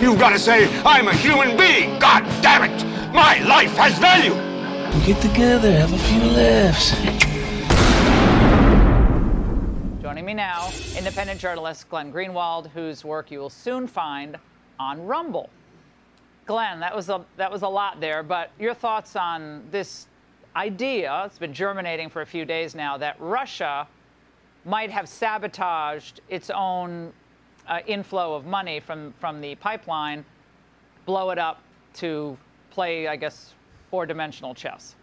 You've got to say, I'm a human being. God damn it. My life has value. We get together, have a few laughs. Joining me now, independent journalist Glenn Greenwald, whose work you will soon find on Rumble. Glenn, that was a that was a lot there, but your thoughts on this idea? It's been germinating for a few days now that Russia might have sabotaged its own uh, inflow of money from from the pipeline, blow it up to play, I guess, four-dimensional chess.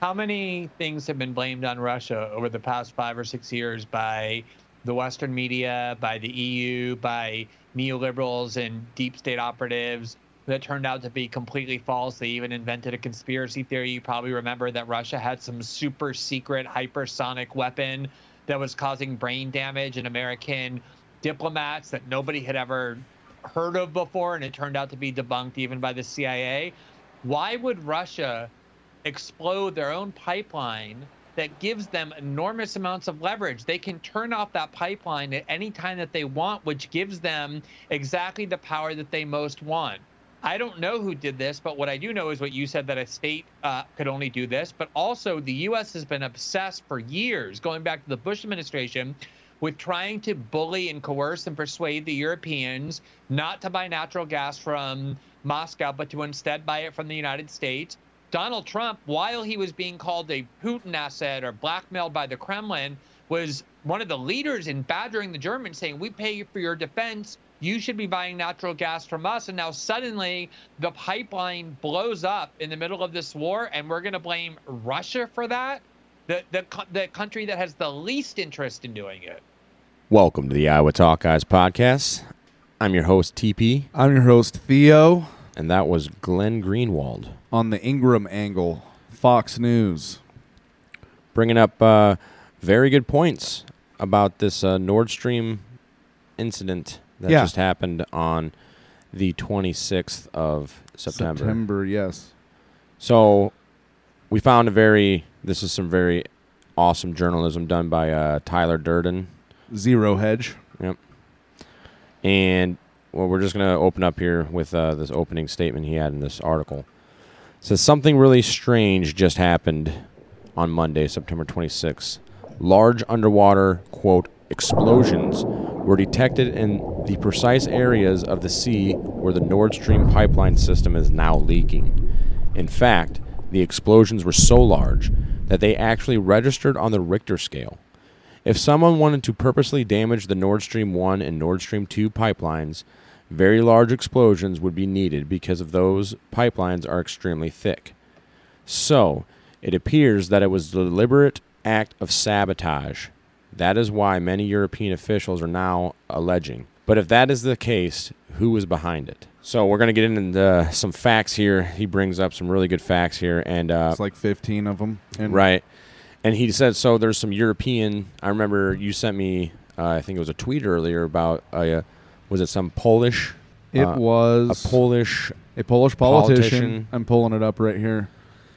How many things have been blamed on Russia over the past five or six years by the Western media, by the EU, by neoliberals and deep state operatives that turned out to be completely false. They even invented a conspiracy theory. You probably remember that Russia had some super secret hypersonic weapon that was causing brain damage in American diplomats that nobody had ever heard of before, and it turned out to be debunked even by the CIA. Why would Russia explode their own pipeline that gives them enormous amounts of leverage. They can turn off that pipeline at any time that they want, which gives them exactly the power that they most want. I don't know who did this, but what I do know is what you said that a state uh, could only do this. But also, the U.S. has been obsessed for years, going back to the Bush administration, with trying to bully and coerce and persuade the Europeans not to buy natural gas from Moscow, but to instead buy it from the United States Donald Trump, while he was being called a Putin asset or blackmailed by the Kremlin, was one of the leaders in badgering the Germans, saying, We pay for your defense. You should be buying natural gas from us. And now suddenly the pipeline blows up in the middle of this war, and we're going to blame Russia for that? The, the, the country that has the least interest in doing it. Welcome to the Iowa Talk Guys podcast. I'm your host, Teepee. I'm your host, Theo. And that was Glenn Greenwald. On the Ingraham angle, Fox News. Bringing up uh, very good points about this uh, Nord Stream incident that Yeah. just happened on the 26th of September. September, yes. So we found a very, this is some very awesome journalism done by uh, Tyler Durden. Zero hedge. Yep. And well, we're just going to open up here with uh, this opening statement he had in this article. It says something really strange just happened on Monday, September 26th. Large underwater, quote, explosions were detected in the precise areas of the sea where the Nord Stream pipeline system is now leaking. In fact, the explosions were so large that they actually registered on the Richter scale. If someone wanted to purposely damage the Nord Stream 1 and Nord Stream 2 pipelines, very large explosions would be needed because of those pipelines are extremely thick. So, it appears that it was a deliberate act of sabotage. That is why many European officials are now alleging. But if that is the case, who was behind it? So we're going to get into some facts here. He brings up some really good facts here, and uh, It's like 15 of them. And Right. And he said, so there's some European. I remember you sent me, uh, I think it was a tweet earlier about, uh, was it some Polish? It uh, was a Polish a Polish politician. politician. I'm pulling it up right here.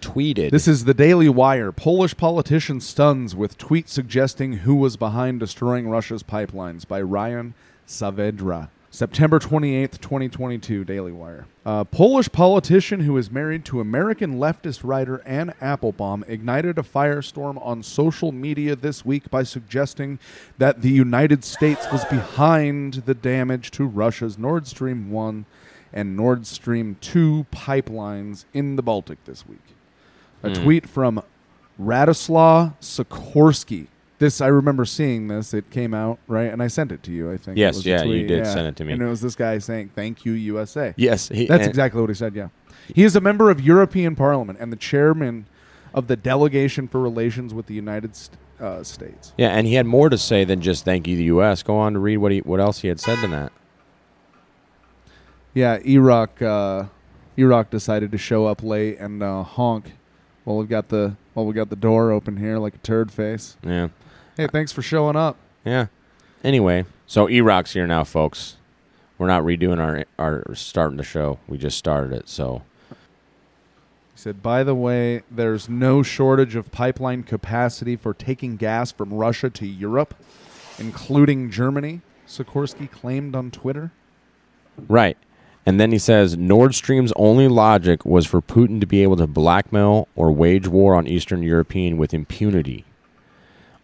tweeted. This is the Daily Wire. Polish politician stuns with tweet suggesting who was behind destroying Russia's pipelines by Ryan Saavedra. September 28th, 2022, Daily Wire. A Polish politician who is married to American leftist writer Anne Applebaum ignited a firestorm on social media this week by suggesting that the United States was behind the damage to Russia's Nord Stream 1 and Nord Stream 2 pipelines in the Baltic this week. A Hmm. tweet from Radoslaw Sikorski. This I remember seeing this. It came out right, and I sent it to you. I think. it Yes, yeah, you did send it to me. and it was this guy saying, "Thank you, USA." Yes, he- that's exactly what he said. Yeah, he is a member of European Parliament and the chairman of the delegation for relations with the United uh, States. Yeah, and he had more to say than just thank you, the U.S. Go on to read what he what else he had said than that. Yeah, Erock. Uh, Erock decided to show up late and uh, honk. Well, we've got the well, we got the door open here like a turd face. Yeah, Hey, thanks for showing up. yeah. Anyway, so Erock's here now, folks. We're not redoing our our starting the show. We just started it. So He said, by the way, there's no shortage of pipeline capacity for taking gas from Russia to Europe, including Germany. Sikorski claimed on Twitter. right, and then he says Nord Stream's only logic was for Putin to be able to blackmail or wage war on Eastern European with impunity.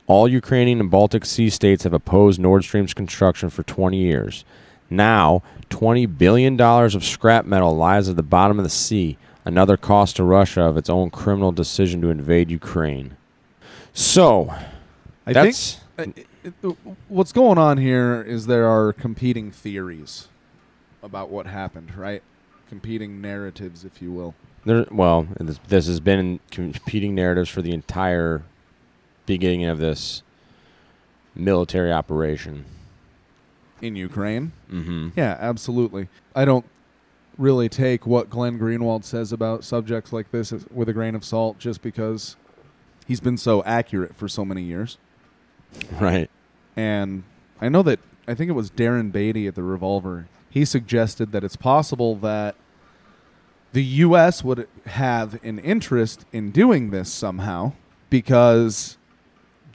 All Ukrainian and Baltic Sea states have opposed Nord Stream's construction for 20 years. Now, $20 billion of scrap metal lies at the bottom of the sea, another cost to Russia of its own criminal decision to invade Ukraine. So, I that's. think uh, what's going on here is there are competing theories about what happened, right? Competing narratives, if you will. There, well, this, this has been competing narratives for the entire beginning of this military operation. In Ukraine? Mm-hmm. Yeah, absolutely. I don't really take what Glenn Greenwald says about subjects like this with a grain of salt just because he's been so accurate for so many years. Right. And I know that I think it was Darren Beattie at the Revolver. He suggested that it's possible that the U.S. would have an interest in doing this somehow because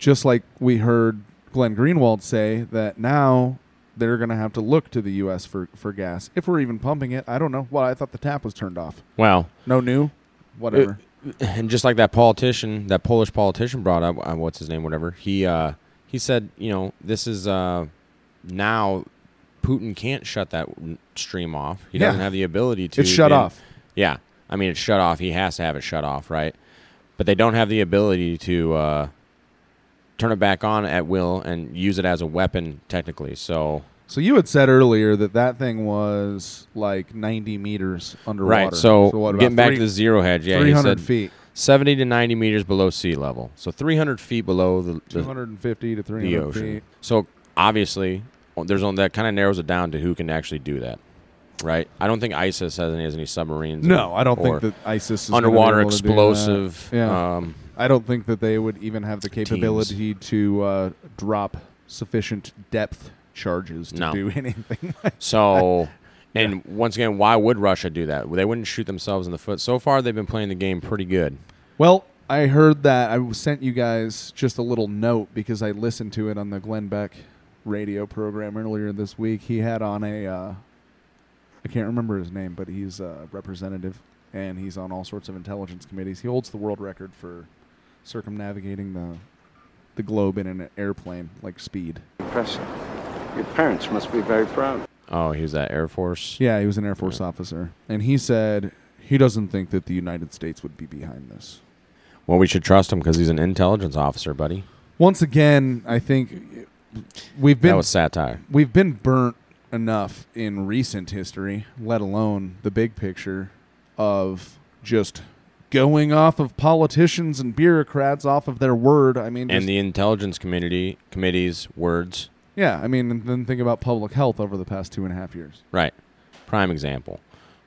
just like we heard Glenn Greenwald say that now they're going to have to look to the U.S. for, for gas. If we're even pumping it, I don't know. Well, I thought the tap was turned off. Well, No new? Whatever. and just like that politician, that Polish politician brought up, uh, what's his name, whatever. He uh, he said, you know, this is uh, now Putin can't shut that stream off. He Yeah. doesn't have the ability to. It's shut off. Yeah, I mean, it's shut off. He has to have it shut off, right? But they don't have the ability to uh, turn it back on at will and use it as a weapon, technically. So So you had said earlier that that thing was like 90 meters underwater. Right. So, what, about getting back three- to the zero hedge, yeah, he 300 said feet. 70 to 90 meters below sea level. So 300 feet below the, the 250 to 300 the 300 ocean. feet. So obviously, there's on that kind of narrows it down to who can actually do that, right? I don't think ISIS has any, has any submarines. No, I don't think that ISIS is underwater able to do that. explosive. Yeah. Um, I don't think that they would even have the capability to uh, drop sufficient depth charges to No. do anything. like So, and once again, why would Russia do that? They wouldn't shoot themselves in the foot. So far, they've been playing the game pretty good. Well, I heard that I sent you guys just a little note because I listened to it on the Glenn Beck radio program earlier this week. He had on a, uh, I can't remember his name, but he's a representative and he's on all sorts of intelligence committees. He holds the world record for circumnavigating the the globe in an airplane like speed. Impressive. Your parents must be very proud. Oh, he was at Air Force. Yeah, he was an Air Force officer, and he said he doesn't think that the United States would be behind this. Well, we should trust him because he's an intelligence officer, buddy. Once again, I think we've been that was satire. we've been burnt enough in recent history, let alone the big picture of just going off of politicians and bureaucrats off of their word. I mean, just, And the intelligence community committee's words. yeah, I mean, and then think about public health over the past two and a half years. Right. Prime example.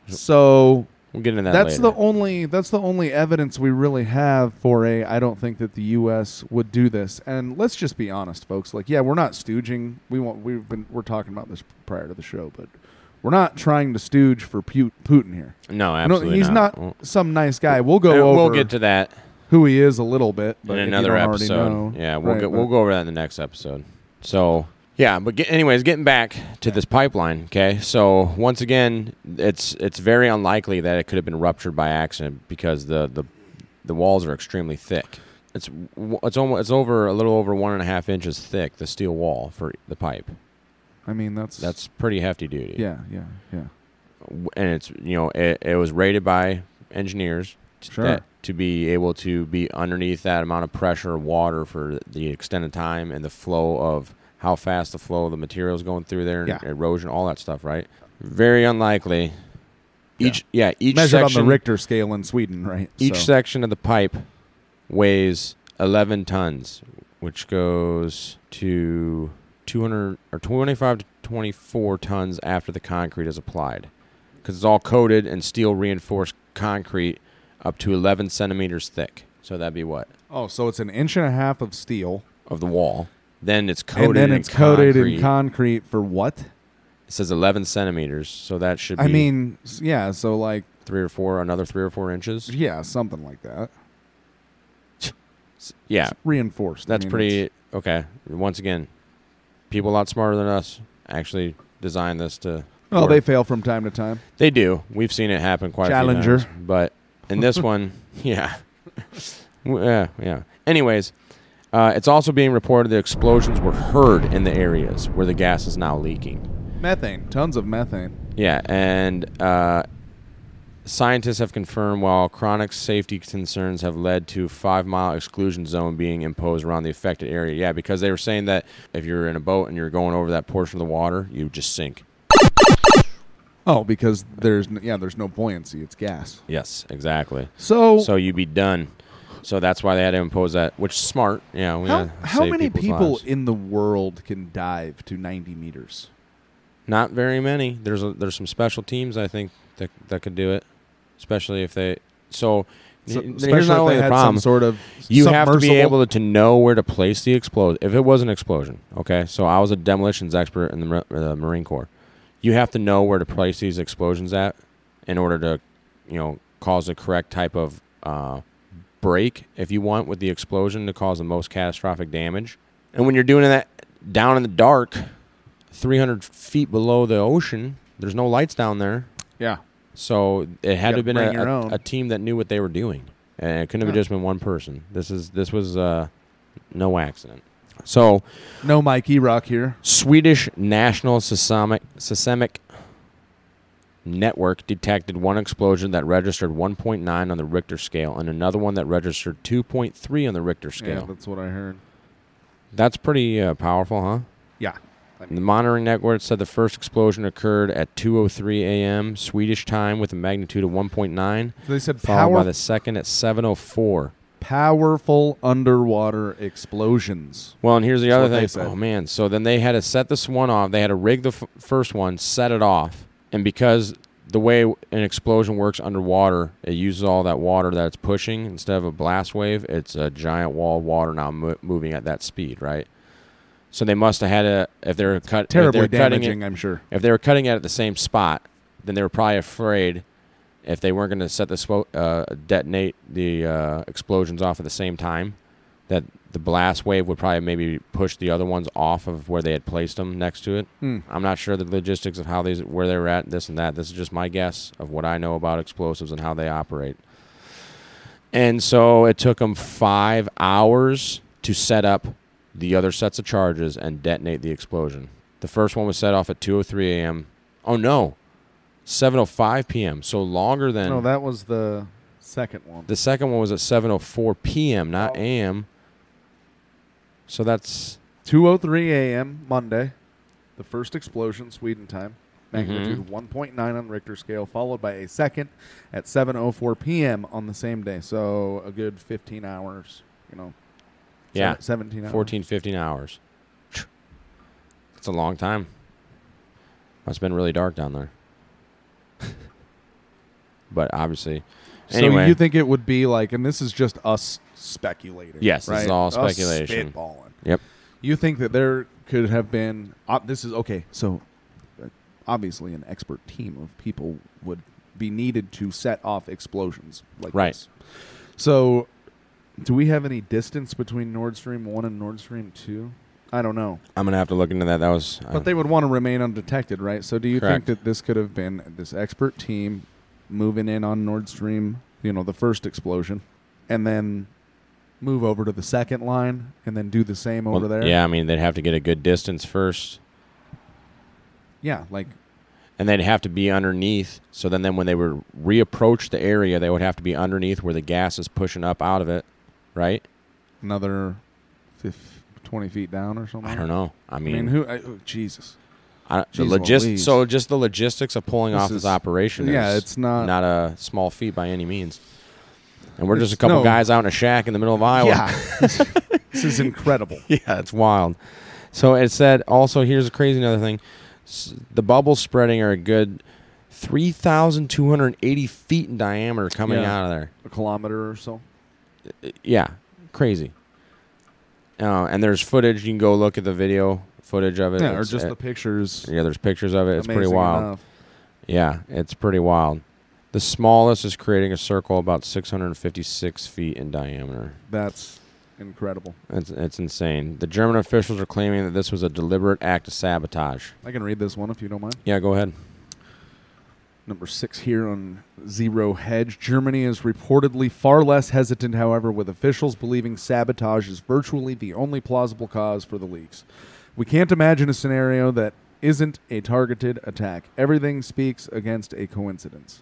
So We'll get into that that's later. the only that's the only evidence we really have for a I don't think that the US would do this. And let's just be honest folks. Like yeah, we're not stooging. We want we've been we're talking about this prior to the show, but we're not trying to stooge for Putin here. No, absolutely he's not. not, some nice guy. We'll go Uh, over We'll get to that who he is a little bit, but in another episode. know- yeah, we'll Right, get, we'll go over that in the next episode. So yeah, but get, anyways, getting back to this pipeline. Okay, so once again, it's it's very unlikely that it could have been ruptured by accident because the the the walls are extremely thick. It's it's almost it's over a little over one and a half inches thick. The steel wall for the pipe. I mean that's That's pretty hefty duty. yeah, yeah, yeah. and it's you know it, it was rated by engineers Sure. that, to be able to be underneath that amount of pressure of water for the extended time and the flow of how fast the flow of the materials going through there, and Yeah. erosion, all that stuff, right? Very unlikely. Each yeah, each Measured section on the Richter scale in Sweden, right? each So- section of the pipe weighs 11 tons, which goes to 200 or 25 to 24 tons after the concrete is applied. Because it's all coated and steel reinforced concrete up to 11 centimeters thick. So that'd be what? Oh, so it's an inch and a half of steel, Of the wall. Then it's coated and then in it's coated concrete. in concrete for what? It says 11 centimeters, so that should be I mean, yeah. So like, three or four, another three or four inches. yeah, something like that. Yeah, It's reinforced. I That's mean, pretty okay. Once again, people a lot smarter than us actually designed this to. Well, work. they fail from time to time. they do. We've seen it happen quite Challenger. a few times. But in this one, yeah, yeah, yeah. Anyways, uh, it's also being reported that explosions were heard in the areas where the gas is now leaking. Methane, tons of methane. Yeah, and uh, scientists have confirmed while chronic safety concerns have led to five mile exclusion zone being imposed around the affected area. Yeah, because they were saying that if you're in a boat and you're going over that portion of the water, you just sink. Oh, because there's n- yeah, there's no buoyancy. It's gas. Yes, exactly. So, So you'd be done. So that's why they had to impose that, which is smart. Yeah, we how, gotta how save many people's people lives. in the world can dive to 90 meters? Not very many. There's a, there's some special teams I think that that could do it, especially if they. So, So- here's not only the problem. some sort of you have to be able to know where to place the explosion. If it was an explosion, okay. So I was a demolitions expert in the Mar- uh, Marine Corps. You have to know where to place these explosions at in order to, you know, cause the correct type of uh, break if you want with the explosion to cause the most catastrophic damage. And when you're doing that down in the dark, 300 feet below the ocean, there's no lights down there. Yeah. So it had to have been a, a, a team that knew what they were doing, and it couldn't have Yeah. just been one person. This is this was uh, no accident. So No Mikey Rock here. Swedish National Seismic, Seismic Network detected one explosion that registered 1.9 on the Richter scale, and another one that registered 2.3 on the Richter scale. Yeah, that's what I heard. That's pretty uh, powerful, huh? Yeah. The monitoring network said the first explosion occurred at 2:03 a.m. Swedish time with a magnitude of 1.9, they said followed power, by the second at 7:04. powerful underwater explosions. Well, and here's the That's other thing. Oh man! So then they had to set this one off. They had to rig the f- first one, set it off, and because the way an explosion works underwater, it uses all that water that it's pushing instead of a blast wave. It's a giant wall of water now mo- moving at that speed, right? So they must have had a if they were cut Terribly they're cutting it- damaging, I'm sure. If they were cutting it at the same spot, then they were probably afraid if they weren't going to set the uh, detonate the uh, explosions off at the same time, that the blast wave would probably maybe push the other ones off of where they had placed them next to it. Hmm. I'm not sure the logistics of how these where they were at, this and that. This is just my guess of what I know about explosives and how they operate. And so it took them five hours to set up the other sets of charges and detonate the explosion. The first one was set off at 2:03 a.m. Oh no, 7:05 p.m. So longer than No, that was the second one. the second one was at 7:04 p.m. not a.m. So that's 2:03 a.m. Monday, the first explosion, Sweden time, Mm-hmm. magnitude 1.9 on Richter scale, followed by a second at 7:04 p.m. on the same day. So a good 15 hours, you know. Yeah. seven- 17 hours. 14, 15 hours. It's a long time. Must have been really dark down there. but obviously, So you think it would be like, and this is just us speculating. Yes, this right? is all Us speculation. spitballing. Yep. You think that there could have been? Uh, this is okay. So, uh, obviously, an expert team of people would be needed to set off explosions like Right. this. So, do we have any distance between Nord Stream one and Nord Stream two? I don't know, I'm gonna have to look into that. That was uh, but they would want to remain undetected, right? So, do you Correct. think that this could have been this expert team moving in on Nord Stream, you know, the first explosion, and then move over to the second line, and then do the same well, over there? Yeah, I mean they'd have to get a good distance first. Yeah, like and they'd have to be underneath. So then, then when they would reapproach the area, they would have to be underneath where the gas is pushing up out of it, right? Another fif- 20 feet down or something? I don't know. I I mean, mean, who? I, oh, Jesus. I, the Jeez logis- Louise. So just the logistics of pulling This off is- this operation. yeah, is it's not- not a small feat by any means. And we're just a couple no. guys out in a shack in the middle of Iowa. Yeah. this is incredible. yeah, it's wild. So it said also here's a crazy another thing. S- The bubbles spreading are a good 3,280 feet in diameter coming Yeah. out of there. A kilometer or so. Yeah, crazy. Uh, and there's footage. You can go look at the video footage of it. Yeah, or just uh, the pictures. Yeah, there's pictures of it. It's pretty wild. enough. Yeah, it's pretty wild. The smallest is creating a circle about 656 feet in diameter. That's incredible. It's, it's insane. The German officials are claiming that this was a deliberate act of sabotage. I can read this one if you don't mind. Yeah, go ahead. Number six here on Zero Hedge. Germany is reportedly far less hesitant, however, with officials believing sabotage is virtually the only plausible cause for the leaks. We can't imagine a scenario that isn't a targeted attack. Everything speaks against a coincidence.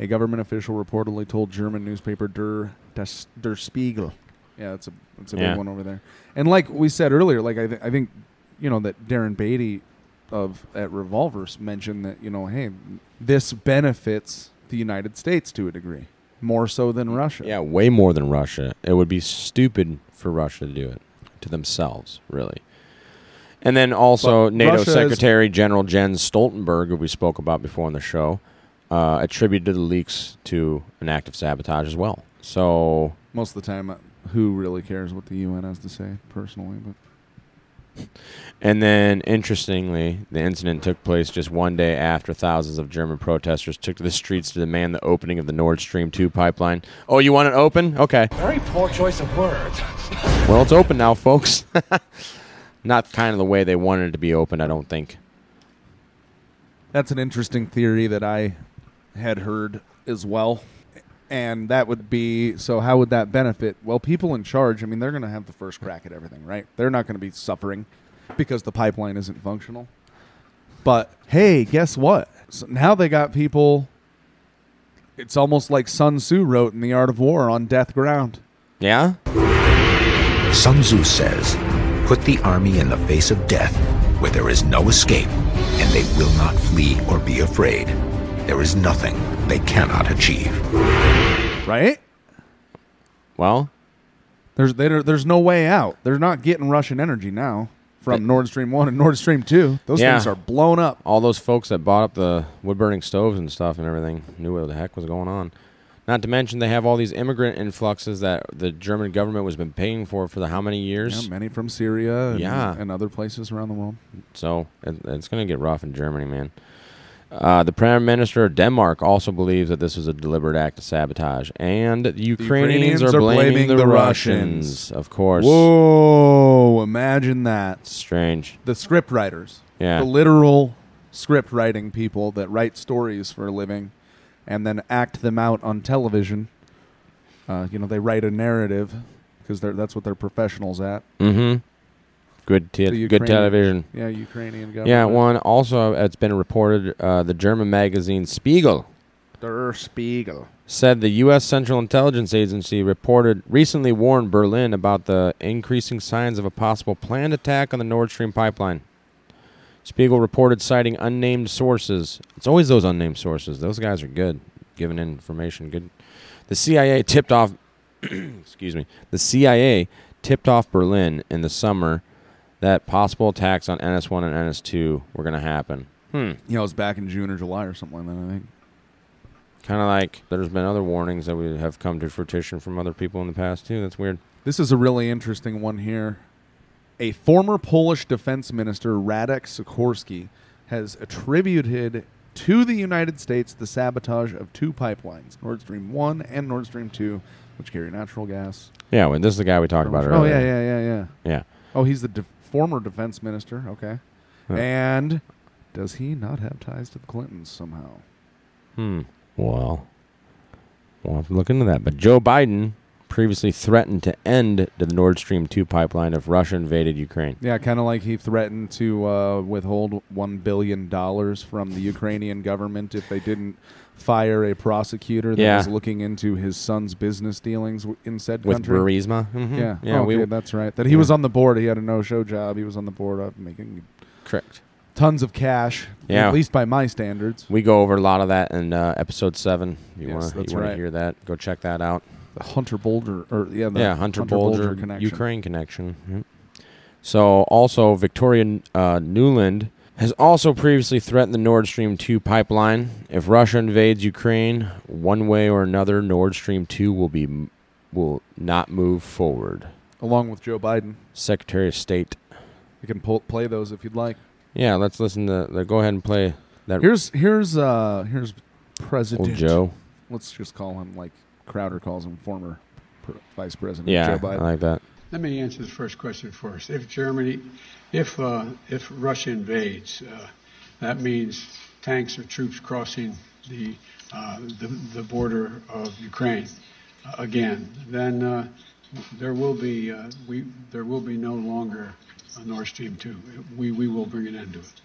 A government official reportedly told German newspaper Der, das, Der Spiegel. Yeah, that's a that's a Yeah. big one over there. And like we said earlier, like I, th- I think you know that Darren Beattie of at Revolvers mentioned that you know, hey, this benefits the United States to a degree more so than Russia. Yeah, way more than Russia. It would be stupid for Russia to do it to themselves, really. And then also, But NATO Russia Secretary General Jens Stoltenberg, who we spoke about before on the show, uh, attributed the leaks to an act of sabotage as well. So, Most of the time, uh, who really cares what the UN has to say personally? But and then interestingly, the incident took place just one day after thousands of German protesters took to the streets to demand the opening of the Nord Stream 2 pipeline. Oh, you want it open? Okay. Very poor choice of words. Well, it's open now, folks. Not kind of the way they wanted it to be open, I don't think. that's an interesting theory that I had heard as well. And that would be so. How would that benefit? Well, people in charge. I mean, they're going to have the first crack at everything, right? They're not going to be suffering because the pipeline isn't functional. But hey, guess what? So now they got people. It's almost like Sun Tzu wrote in The Art of War on death ground. Yeah? Sun Tzu says, Put the army in the face of death, where there is no escape, and they will not flee or be afraid. There is nothing they cannot achieve. Right? Well, There's there, there's no way out. They're not getting Russian energy now from Nord Stream one and Nord Stream two. Those Yeah. things are blown up. all those folks that bought up the wood burning stoves and stuff and everything knew what the heck was going on. Not to mention they have all these immigrant influxes that the German government was been paying for for the how many years? Yeah, many from Syria and, Yeah. and other places around the world. So it, it's going to get rough in Germany, man. Uh, the prime minister of Denmark also believes that this was a deliberate act of sabotage, and the Ukrainians, are, blaming, the, Russians. Of course, Whoa! Imagine that. strange. The script writers, Yeah. the literal script writing people that write stories for a living, and then act them out on television. Uh, you know, they write a narrative because that's what they're professionals at. Mm-hmm. Good, te- good Ukrainian- television. Yeah, Ukrainian government. Yeah, one also it's been reported uh, the German magazine Spiegel Der Spiegel. said the U.S. Central Intelligence Agency reported recently warned Berlin about the increasing signs of a possible planned attack on the Nord Stream pipeline. Spiegel reported citing unnamed sources. It's always those unnamed sources. Those guys are good, giving information. Good. The CIA tipped off. excuse me. The CIA tipped off Berlin in the summer that possible attacks on NS1 and NS2 were going to happen. Hmm. You know, it was back in June or July or something like that. I think. Kind of like there's been other warnings that we have come to fruition from other people in the past too. That's weird. This is a really interesting one here. A former Polish defense minister, Radek Sikorski, has attributed to the United States the sabotage of two pipelines, Nord Stream 1 and Nord Stream 2, which carry natural gas. Yeah, well, this is the guy we talked about Oh, earlier. yeah, yeah, yeah, yeah. Yeah. Oh, he's the de- former defense minister. Okay. Huh. And does he not have ties to the Clintons somehow? Hmm. Well, we'll have to look into that. But Joe Biden previously threatened to end the Nord Stream 2 pipeline if Russia invaded Ukraine. Yeah, kind of like he threatened to uh, withhold one billion dollars from the Ukrainian government if they didn't fire a prosecutor that Yeah. was looking into his son's business dealings w- in said With country. Burisma? Mhm. Yeah, Yeah, okay, we- that's right. That he was on the board. He had a no-show job. He was on the board of making Correct. tons of cash. Yeah. at least by my standards. We go over a lot of that in uh, episode seven. If you Yes, want that's to right. hear that, go check that out. The Hunter Bolger, or yeah, the yeah, Hunter, Bolger, connection. Ukraine connection. Yep. So also Victoria uh, Nuland has also previously threatened the Nord Stream 2 pipeline. If Russia invades Ukraine, one way or another, Nord Stream 2 will be will not move forward. along with Joe Biden. Secretary of State. You can pull, play those if you'd like. Yeah, let's listen to. The, go ahead and play that. Here's here's uh here's President Old Joe. Let's just call him like Crowder calls him former pr- Vice President Yeah, Joe Biden. I like that. Let me answer the first question first. If Germany, if uh, if Russia invades, uh, that means tanks or troops crossing the uh, the, the border of Ukraine uh, again. Then uh, there will be uh, we there will be no longer a Nord Stream two. We we will bring an end to it.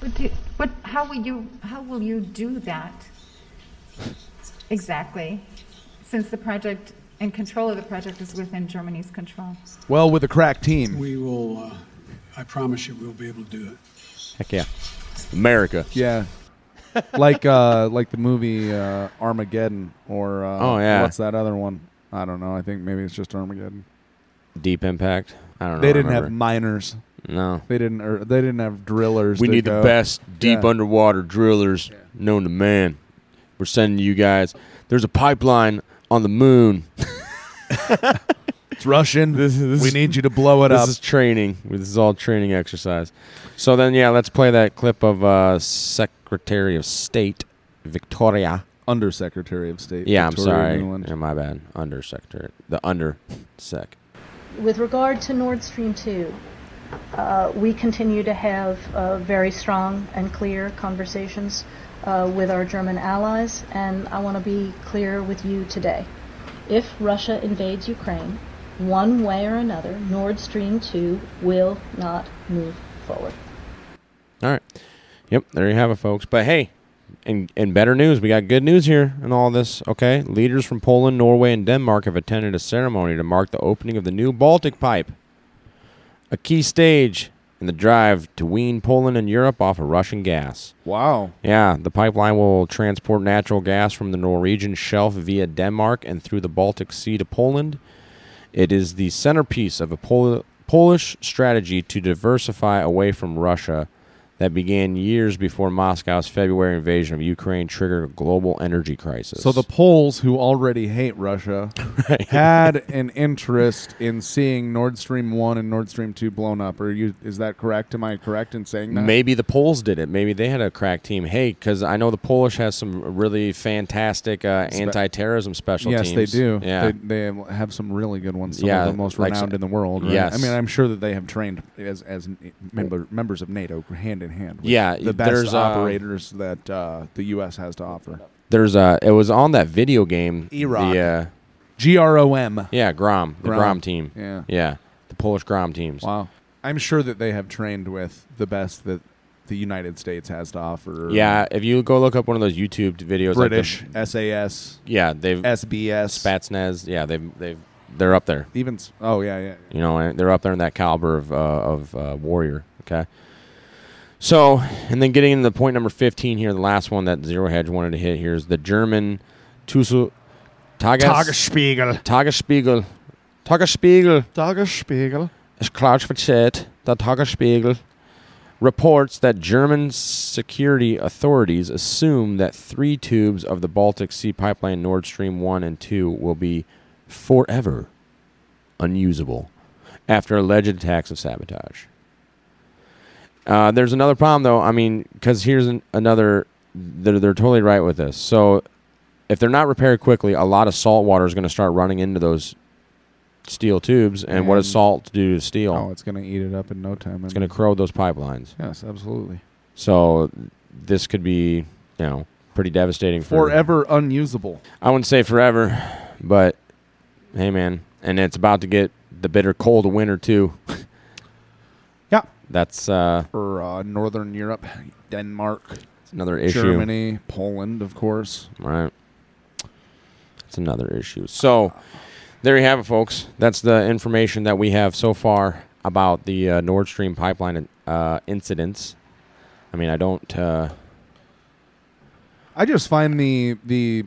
But, but how will you how will you do that exactly? Since the project and control of the project is within Germany's control. Well, with a crack team. We will. Uh, I promise you, we'll be able to do it. Heck yeah, America. Yeah. like uh like the movie uh Armageddon or uh Oh, yeah. what's that other one? I don't know. I think maybe it's just Armageddon. Deep Impact. I don't know. They didn't have remember. miners. No. They didn't or they didn't have drillers. We to need go- the best deep Yeah. underwater drillers known to man. We're sending you guys. There's a pipeline on the moon. It's Russian. This, this we need you to blow it up. this is training. This is all training exercise. So then, yeah, let's play that clip of uh, Secretary of State Victoria. Undersecretary of State. Yeah, Victoria I'm sorry. Nuland. Yeah, my bad. Undersecretary. The under sec. With regard to Nord Stream 2, uh, we continue to have uh, very strong and clear conversations uh, with our German allies, and I want to be clear with you today. If Russia invades Ukraine, one way or another, Nord Stream 2 will not move forward. All right. Yep, there you have it, folks. But hey, in, in better news, we got good news here in all this. Okay, leaders from Poland, Norway, and Denmark have attended a ceremony to mark the opening of the new Baltic Pipe, a key stage in the drive to wean Poland and Europe off of Russian gas. Wow. Yeah, the pipeline will transport natural gas from the Norwegian shelf via Denmark and through the Baltic Sea to Poland. It is the centerpiece of a Pol- Polish strategy to diversify away from Russia that began years before Moscow's February invasion of Ukraine triggered a global energy crisis. So the Poles, who already hate Russia, had an interest in seeing Nord Stream one and Nord Stream two blown up. Are you? Is that correct? Am I correct in saying that? Maybe the Poles did it. Maybe they had a crack team. Hey, because I know the Polish has some really fantastic uh, Spe- anti-terrorism special yes, teams. they do. Yeah, They, they have some really good ones. Some Yeah, of the most like renowned so- in the world. Right? Yes. I mean, I'm sure that they have trained as as member, members of NATO hand in hand. With Yeah, the best there's, uh, operators that uh, the U.S. has to offer. There's uh it was on that video game. The, uh, G R O M. yeah, Grom, the Grom. Grom team. Yeah. yeah, the Polish Grom teams. Wow. I'm sure that they have trained with the best that the United States has to offer. Yeah, if you go look up one of those YouTube videos, like the- British SAS. yeah, they've SBS. Spetsnaz. Yeah, they've they've they're up there. Even oh yeah yeah. You know, and they're up there in that caliber of uh, of uh, warrior. Okay. So, and then getting into point number 15 here, the last one that Zero Hedge wanted to hit here is the German Tussel Tages Tagesspiegel. Tagesspiegel. Tagesspiegel. Tagesspiegel. Es Klatschverzählt, der Tagesspiegel reports that German security authorities assume that three tubes of the Baltic Sea pipeline Nord Stream 1 and 2 will be forever unusable after alleged attacks of sabotage. Uh, there's another problem, though. I mean, because here's an, another. They're, they're totally right with this. So, if they're not repaired quickly, a lot of salt water is going to start running into those steel tubes. And, what does salt do to steel? Oh, it's going to eat it up in no time. It's going to corrode those pipelines. Yes, absolutely. So this could be, you know, pretty devastating for Forever unusable. I wouldn't say forever, but hey, man, and it's about to get the bitter cold of winter too. That's uh, For uh, Northern Europe, Denmark, another issue. Germany, Poland, of course. Right. That's another issue. So there you have it, folks. That's the information that we have so far about the uh, Nord Stream pipeline uh, incidents. I mean, I don't. Uh, I just find the the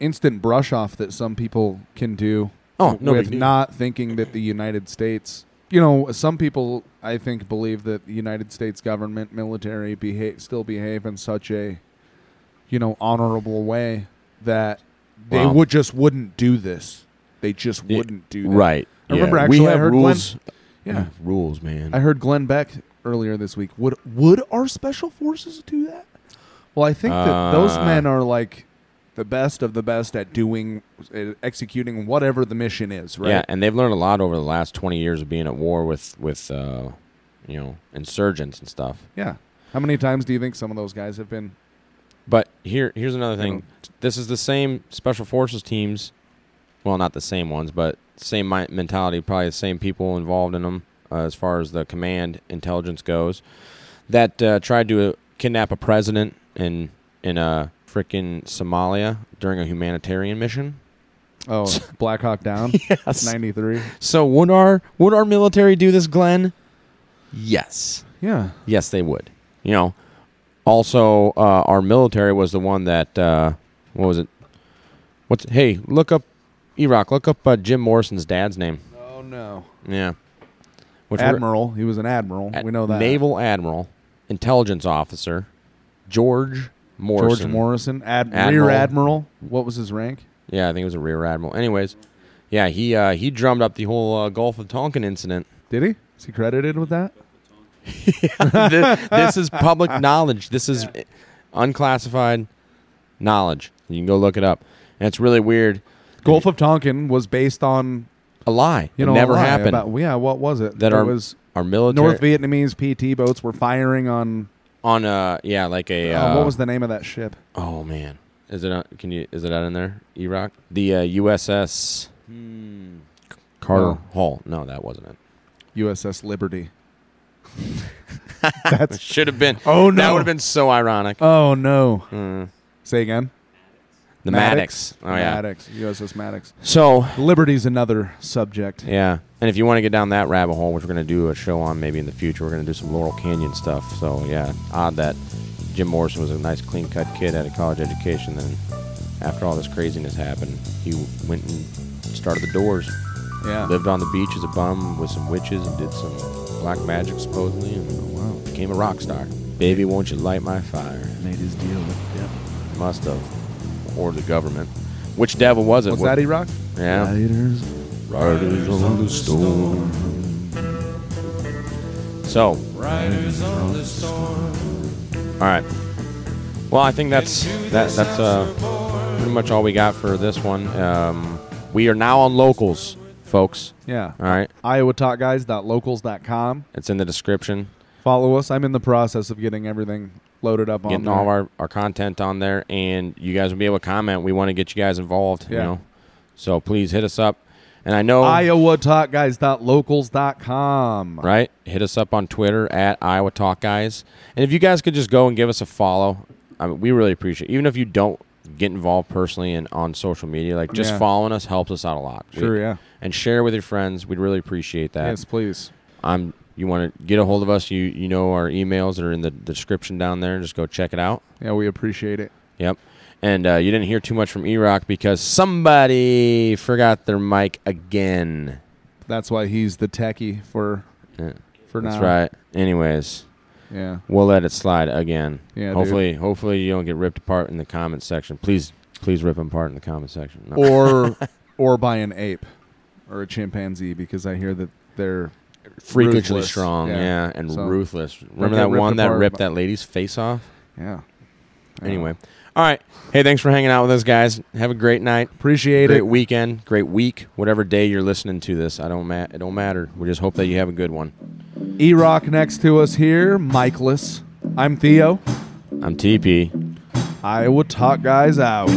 instant brush off that some people can do Oh, no with not thinking that the United States you know, some people I think believe that the United States government military behave still behave in such a you know, honorable way that they Wow. would just wouldn't do this. They just wouldn't do that. right. I remember Yeah. actually We I have heard rules. Glenn Yeah. rules, man. I heard Glenn Beck earlier this week. Would would our special forces do that? Well, I think that those Uh, men are like the best of the best at doing uh, executing whatever the mission is, right? Yeah, and they've learned a lot over the last twenty years of being at war with with uh, you know insurgents and stuff. Yeah. How many times do you think some of those guys have been But here, here's another You thing. know. This is the same special forces teams. Well, not the same ones, but same mentality. Probably the same people involved in them uh, as far as the command intelligence goes. That uh, tried to uh, kidnap a president in in a freaking Somalia during a humanitarian mission. Oh, Black Hawk Down? yes, 93. So would our would our military do this, Glenn? Yes. Yeah. Yes, they would. You know, also uh, our military was the one that uh, what was it? What's hey? Look up Erock. Look up uh, Jim Morrison's dad's name. Oh no. Yeah. Which admiral. He was an admiral. we know that. Naval admiral, intelligence officer, George Morrison. George Morrison, ad- Admiral. rear admiral. What was his rank? Yeah, I think it was a rear admiral. Anyways, yeah, he uh, he drummed up the whole uh, Gulf of Tonkin incident. Did he? Is he credited with that? this, this is public knowledge. This is unclassified knowledge. You can go look it up, and it's really weird. Gulf of Tonkin was based on a lie. You It know, a never happened. About, yeah, what was it? That it our- was our military- North Vietnamese PT boats were firing on. On uh, yeah, like a Uh, uh, what was the name of that ship? Oh man, is it? uh, Can you? Is it out in there? Erock. The uh, USS Carter No. Hall. No, that wasn't it. USS Liberty. That should have been. Oh, no, That would have been so ironic. Oh no! Mm. Say again. The Maddox. Oh yeah. Maddox. USS Maddox. So Liberty's another subject. Yeah, and if you want to get down that rabbit hole, which we're going to do a show on maybe in the future, we're going to do some Laurel Canyon stuff. So yeah, odd that Jim Morrison was a nice, clean-cut kid, had a college education. Then after all this craziness happened, he went and started the Doors. Yeah. lived on the beach as a bum with some witches and did some black magic supposedly, and oh, wow, became a rock star. Baby, won't you light my fire? Made his deal with yeah. Must have, or the government. Which devil was it? Was What- that Erock? Yeah. Riders. Riders on the storm. So, Riders on the storm. all right. Well, I think that's that. That's uh, pretty much all we got for this one. Um, we are now on locals, folks. Yeah. All right. IowaTalkGuys.locals.com. It's in the description. Follow us. I'm in the process of getting everything loaded up on Getting there. all our, our content on there, and you guys will be able to comment. We want to get you guys involved. You know, so please hit us up. And I know IowaTalkGuys.locals.com. right? Hit us up on Twitter at Iowa Talk Guys. And if you guys could just go and give us a follow, I mean, we really appreciate it. Even if you don't get involved personally and on social media, like just Yeah. following us helps us out a lot. Sure, We- yeah. And share with your friends. We'd really appreciate that. Yes, please. I'm. You want to get a hold of us? You you know our emails are in the description down there. Just go check it out. Yeah, we appreciate it. Yep. And uh, you didn't hear too much from Erock because somebody forgot their mic again. That's why he's the techie for for That's now. right. Anyways, Yeah. we'll let it slide again. Yeah, dude. Hopefully, hopefully you don't get ripped apart in the comment section. Please, please rip them apart in the comment section. No. Or or by an ape or a chimpanzee because I hear that they're freakishly ruthless. strong, yeah, and So, ruthless. Remember that one that ripped that lady's face off? Yeah. Anyway, all right. Hey, thanks for hanging out with us, guys. Have a great night. Appreciate great it. weekend, great week, whatever day you're listening to this. I don't ma- It don't matter. We just hope that you have a good one. E Rock next to us here, Michaelis. I'm Theo. I'm Teepee. Iowa Talk Guys out.